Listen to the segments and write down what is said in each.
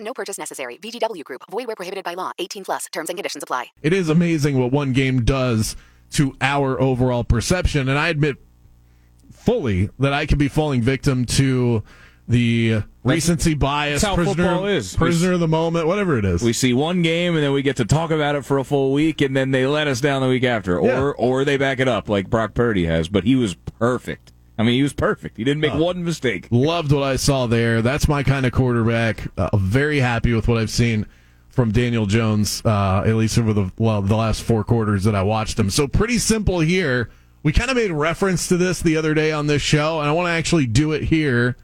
No purchase necessary. VGW Group. Void where prohibited by law. 18 plus. Terms and conditions apply. It is amazing what one game does to our overall perception, and I admit fully that I could be falling victim to the recency bias, that's how prisoner, football is. prisoner of the moment, whatever it is. We see one game and then we get to talk about it for a full week, and then they let us down the week after, or Yeah. or they back it up like Brock Purdy has. But he was perfect. I mean, he was perfect. He didn't make one mistake. Loved what I saw there. That's my kind of quarterback. Uh, very happy with what I've seen from Daniel Jones, uh, at least over the well the last four quarters that I watched him. So pretty simple here. We kind of made reference to this the other day on this show, and I want to actually do it here.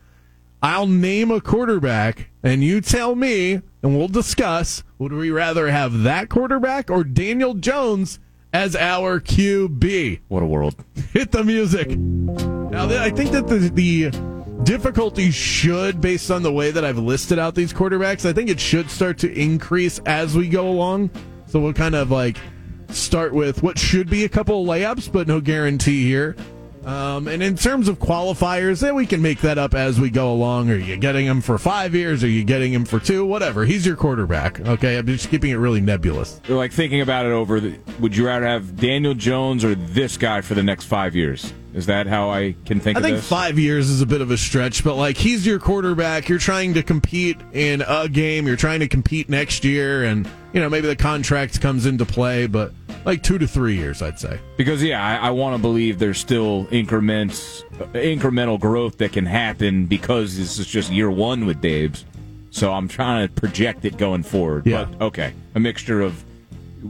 I'll name a quarterback, and you tell me, and we'll discuss. Would we rather have that quarterback or Daniel Jones as our QB? What a world! Hit the music. Now, I think that the, the difficulty should, based on the way that I've listed out these quarterbacks, I think it should start to increase as we go along. So we'll kind of like start with what should be a couple of layups, but no guarantee here. Um, and in terms of qualifiers, then we can make that up as we go along. Are you getting him for five years? Are you getting him for two? Whatever. He's your quarterback. Okay, I'm just keeping it really nebulous. They're like thinking about it over. The, would you rather have Daniel Jones or this guy for the next five years? Is that how I can think? I think this? five years is a bit of a stretch, but like he's your quarterback. You're trying to compete in a game. You're trying to compete next year, and you know maybe the contract comes into play, but like two to three years, I'd say. Because yeah, I, I want to believe there's still increments, uh, incremental growth that can happen because this is just year one with Dave's. So I'm trying to project it going forward. Yeah. But okay, a mixture of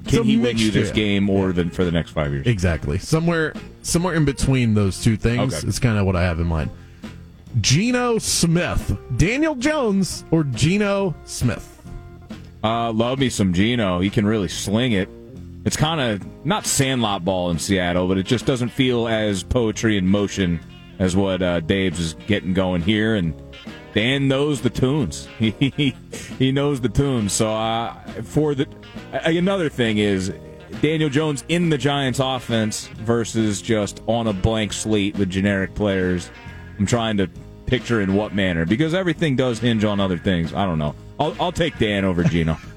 can he win you this game or the, for the next five years? Exactly. Somewhere, somewhere in between those two things Okay. is kind of what I have in mind. Geno Smith, Daniel Jones, or Geno Smith. Uh, love me some Geno. He can really sling it. It's kind of not sandlot ball in Seattle, but it just doesn't feel as poetry in motion as what uh, Dave's is getting going here. And Dan knows the tunes. He he knows the tunes. So uh, for the another thing is Daniel Jones in the Giants offense versus just on a blank slate with generic players. I'm trying to picture in what manner because everything does hinge on other things. I don't know. I'll, I'll take Dan over Geno.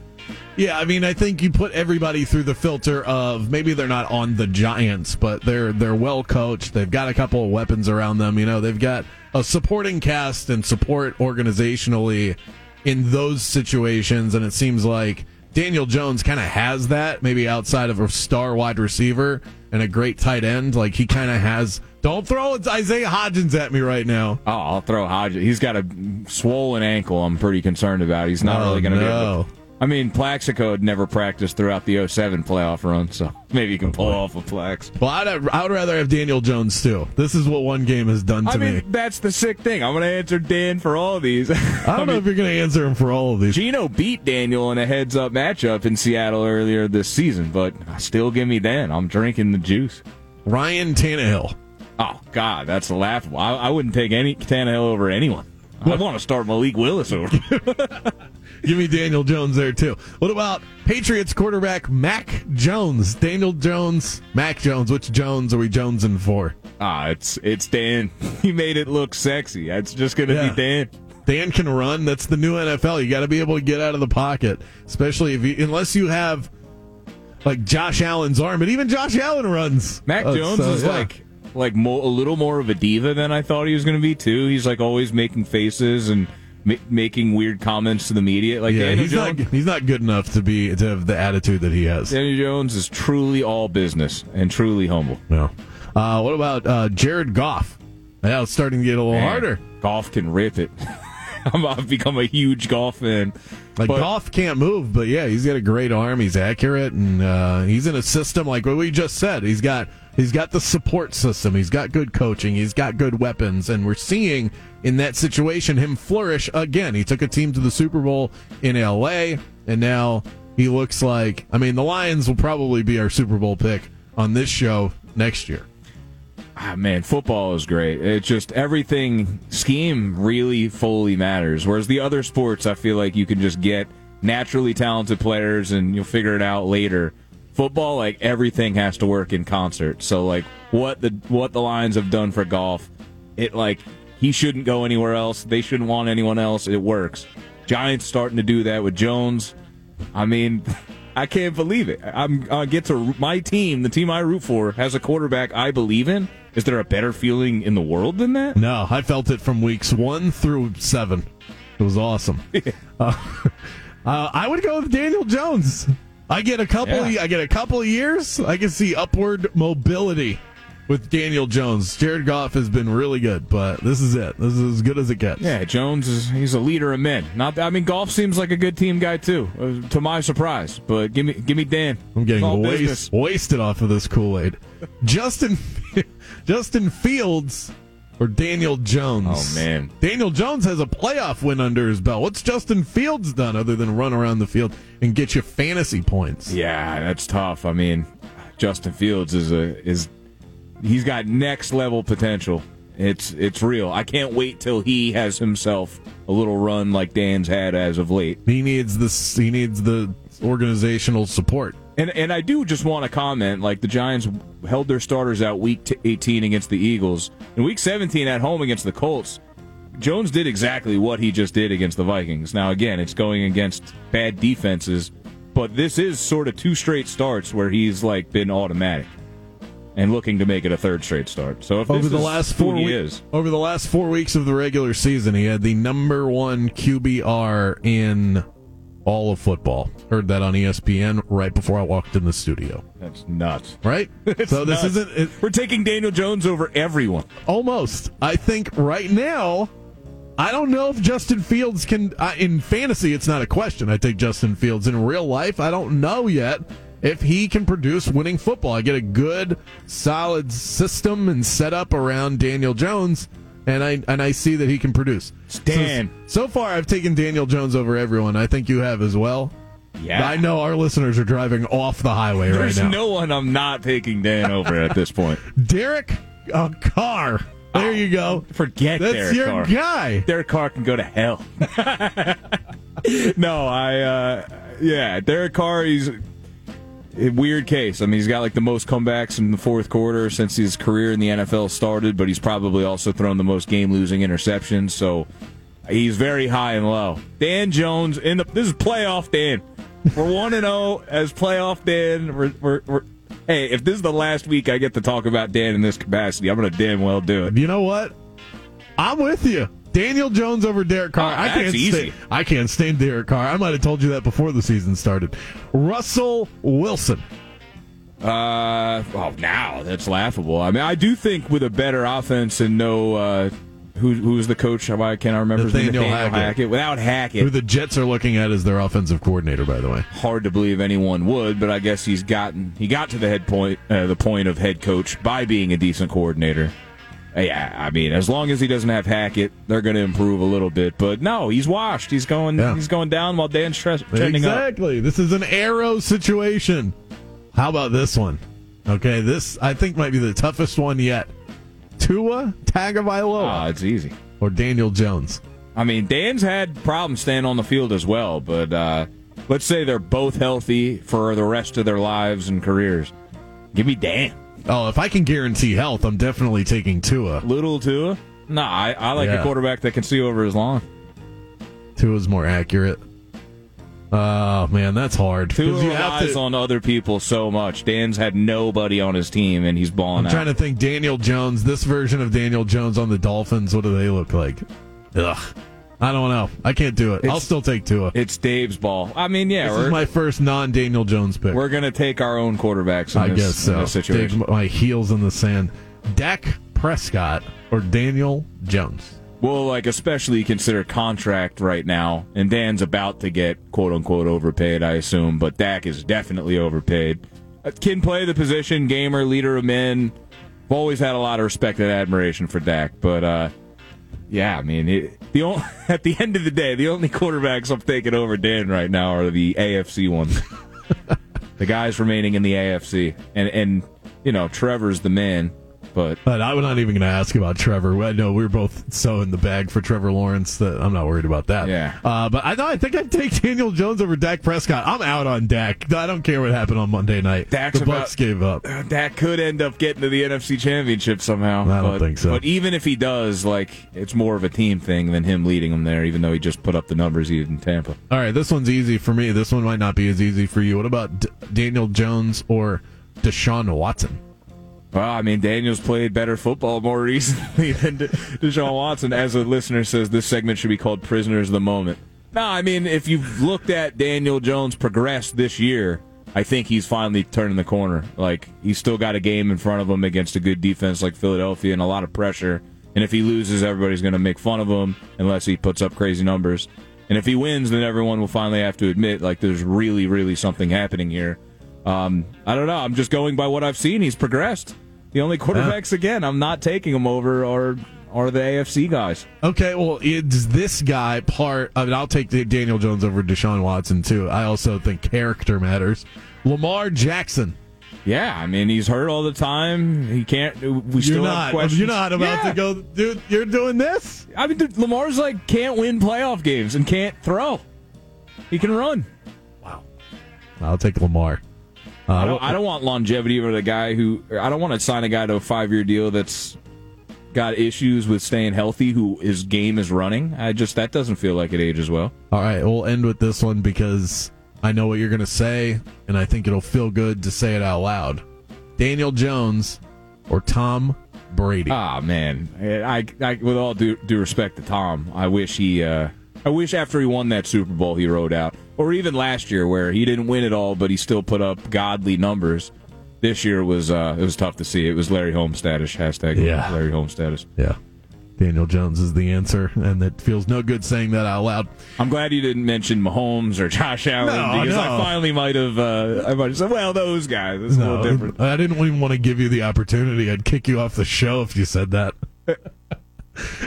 Yeah, I mean, I think you put everybody through the filter of maybe they're not on the Giants, but they're they're well coached. They've got a couple of weapons around them. You know, they've got a supporting cast and support organizationally in those situations, and it seems like Daniel Jones kind of has that. Maybe outside of a star wide receiver and a great tight end, like he kind of has. Don't throw Isaiah Hodgins at me right now. Oh, I'll throw Hodgins. He's got a swollen ankle. I'm pretty concerned about. He's not Oh, really going to be. Able to, I mean, Plaxico had never practiced throughout the 07 playoff run, so maybe you can pull off a Plax. Well, I'd, I would rather have Daniel Jones too. This is what one game has done to I mean, me. that's the sick thing. I'm going to answer Dan for all of these. I don't know if you're going to answer him for all of these. Geno beat Daniel in a heads up matchup in Seattle earlier this season, but still give me Dan. I'm drinking the juice. Ryan Tannehill. Oh, God, that's laughable. I, I wouldn't take any Tannehill over anyone. I want to start Malik Willis over. Give me Daniel Jones there too. What about Patriots quarterback Mac Jones? Daniel Jones, Mac Jones. Which Jones are we jonesing for? Ah, it's it's Dan. He made it look sexy. It's just gonna Yeah. be Dan. Dan can run. That's the new NFL. You got to be able to get out of the pocket, especially if you, unless you have like Josh Allen's arm. But even Josh Allen runs. Mac Uh, Jones so, is yeah. like like mo- a little more of a diva than I thought he was gonna be too. He's like always making faces and ma- making weird comments to the media. Like yeah, Daniel he's Jones. not he's not good enough to be to have the attitude that he has. Daniel Jones is truly all business and truly humble. No. Uh, what about uh, Jared Goff? Yeah, it's starting to get a little Man, harder. Goff can rip it. I'm, I've become a huge golf fan. Like But- Goff can't move, but yeah, he's got a great arm. He's accurate, and uh, he's in a system like what we just said. He's got He's got the support system. He's got good coaching. He's got good weapons. And we're seeing in that situation him flourish again. He took a team to the Super Bowl in LA, and now he looks like, I mean, the Lions will probably be our Super Bowl pick on this show next year. Ah, man, football is great. It's just everything scheme really fully matters. Whereas the other sports, I feel like you can just get naturally talented players and you'll figure it out later. Football, like everything has to work in concert. So like what the what the Lions have done for Goff, it like he shouldn't go anywhere else. They shouldn't want anyone else. It works. Giants starting to do that with Jones. I mean, I can't believe it. I'm I get to my team, the team I root for, has a quarterback I believe in. Is there a better feeling in the world than that? No, I felt it from weeks one through seven. It was awesome. uh, uh, I would go with Daniel Jones. I get a couple. Yeah. I get a couple of years. I can see upward mobility with Daniel Jones. Jared Goff has been really good, but this is it. This is as good as it gets. Yeah, Jones is he's a leader of men. Not I mean, Goff seems like a good team guy too, uh, to my surprise. But give me give me Dan. I'm getting waste, wasted off of this Kool Aid. Justin Justin Fields or Daniel Jones. Oh, man. Daniel Jones has a playoff win under his belt. What's Justin Fields done other than run around the field and get you fantasy points? Yeah, that's tough. I mean, Justin Fields is a is he's got next level potential. It's it's real. I can't wait till he has himself a little run like Dan's had as of late. He needs this. He needs the organizational support. And and I do just want to comment like the Giants held their starters out week 18 against the Eagles. In week 17 at home against the Colts, Jones did exactly what he just did against the Vikings. Now again, it's going against bad defenses, but this is sort of two straight starts where he's like been automatic and looking to make it a third straight start. So if Over this the is last four he weeks, is, over the last four weeks of the regular season, he had the number one QBR in all of football. Heard that on ESPN right before I walked in the studio. that's nuts. Right. so this Nuts. isn't it, We're taking Daniel Jones over everyone. almost. I think right now. I don't know if Justin Fields can. Uh, in fantasy, it's not a question. I take Justin Fields. In real life, I don't know yet if he can produce winning football. I get a good, solid system and setup around Daniel Jones, and I and I see that he can produce. Stan. So, so far, I've taken Daniel Jones over everyone. I think you have as well. Yeah. I know our listeners are driving off the highway There's right now. There's no one I'm not taking Dan over at this point. Derek uh, Carr. There you go. Forget That's Derek your Carr. guy. Derek Carr can go to hell. no, I, uh, yeah, Derek Carr, he's weird case. I mean, he's got like the most comebacks in the fourth quarter since his career in the NFL started, but he's probably also thrown the most game losing interceptions, so he's very high and low. Dan Jones, in the, this is playoff Dan. We're 1 and 0 as playoff Dan. We're, we're, we're, hey, if this is the last week I get to talk about Dan in this capacity, I'm to damn well do it. You know what? I'm with you. Daniel Jones over Derek Carr. Oh, I can't. Stand, I can't stand Derek Carr. I might have told you that before the season started. Russell Wilson. Uh, well, now that's laughable. I mean, I do think with a better offense and no, uh, who who's the coach? I remember? name? Nathaniel Hackett. Without Hackett, Who the Jets are looking at as their offensive coordinator, by the way. hard to believe anyone would. But I guess he's gotten he got to the head point, uh, the point of head coach by being a decent coordinator. Yeah, I mean, as long as he doesn't have Hackett, they're going to improve a little bit. But no, he's washed. He's going. Yeah. He's going down while Dan's tre- trending up. exactly. This is an arrow situation. How about this one? Okay, this I think might be the toughest one yet. Tua Tagovailoa Ah, it's easy. or Daniel Jones. I mean, Dan's had problems staying on the field as well, but uh, let's say they're both healthy for the rest of their lives and careers. Give me Dan. Oh, if I can guarantee health, I'm definitely taking Tua. Little Tua? No, I, I like Yeah. a quarterback that can see over his lawn. Tua's more accurate. Oh man, that's hard. Tua you have relies to- on other people so much. Dan's had nobody on his team, and he's balling I'm out. trying to think. Daniel Jones, this version of Daniel Jones on the Dolphins. What do they look like? Ugh, I don't know. I can't do it. I'll still take Tua. it's Dave's ball. I mean, yeah, This is my first non-Daniel Jones pick. we're going to take our own quarterbacks in I this, guess so. situation. Dig my heels in the sand. Dak Prescott or Daniel Jones. Well, like especially consider contract right now, and Dan's about to get quote unquote overpaid, I assume, but Dak is definitely overpaid. can play the position, gamer, leader of men. I've always had a lot of respect and admiration for Dak, but uh, yeah, I mean, it, the only, at the end of the day, the only quarterbacks I'm taking over Dan right now are the AFC ones. the guys remaining in the AFC, and and you know Trevor's the man. But, but I'm not even going to ask about Trevor. I know we're both so in the bag for Trevor Lawrence that I'm not worried about that. Yeah. Uh, but I I think I'd take Daniel Jones over Dak Prescott. I'm out on Dak. I don't care what happened on Monday night. Dak's the Bucks about, gave up. Uh, Dak could end up getting to the NFC Championship somehow. I don't but, think so. But even if he does, like it's more of a team thing than him leading them there. Even though he just put up the numbers he did in Tampa. All right, this one's easy for me. This one might not be as easy for you. What about D- Daniel Jones or Deshaun Watson? Well, I mean, Daniel's played better football more recently than Deshaun Watson. As a listener says, this segment should be called Prisoners of the Moment. No, I mean, if you've looked at Daniel Jones progress this year, I think he's finally turning the corner. Like, he's still got a game in front of him against a good defense like Philadelphia and a lot of pressure. And if he loses, everybody's going to make fun of him unless he puts up crazy numbers. And if he wins, then everyone will finally have to admit, like, there's really, really something happening here. Um, I don't know. I'm just going by what I've seen. He's progressed. The only quarterbacks, yeah. again, I'm not taking him over are are the AFC guys. Okay, well, is this guy part? I mean, I'll take Daniel Jones over Deshaun Watson too. I also think character matters. Lamar Jackson. Yeah, I mean he's hurt all the time. He can't. We you're still not, have questions. You're not about yeah. to go, dude. You're doing this. I mean, dude, Lamar's like can't win playoff games and can't throw. He can run. Wow. I'll take Lamar. Uh, I, don't, I don't want longevity with a guy who I don't want to sign a guy to a five year deal that's got issues with staying healthy, who his game is running. I just that doesn't feel like it ages well. All right, we'll end with this one because I know what you're going to say, and I think it'll feel good to say it out loud. Daniel Jones or Tom Brady? Ah, man, I, I with all due, due respect to Tom, I wish he. Uh, I wish after he won that Super Bowl he rode out, or even last year where he didn't win it all, but he still put up godly numbers. This year was uh, it was tough to see. It was Larry Holmes status hashtag yeah. Larry Holmes status. Yeah. Daniel Jones is the answer, and it feels no good saying that out loud. I'm glad you didn't mention Mahomes or Josh Allen no, because no. I finally might have. Uh, I might have said, "Well, those guys." It's no, a little different. I didn't even want to give you the opportunity. I'd kick you off the show if you said that.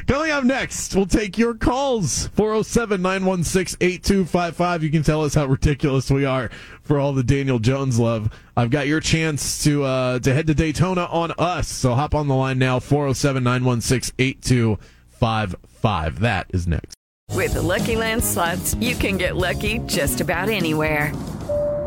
Coming up next, we'll take your calls. 407 916 8255. You can tell us how ridiculous we are for all the Daniel Jones love. I've got your chance to uh, to head to Daytona on us. So hop on the line now 407 916 8255. That is next. With the Lucky Land slots, you can get lucky just about anywhere.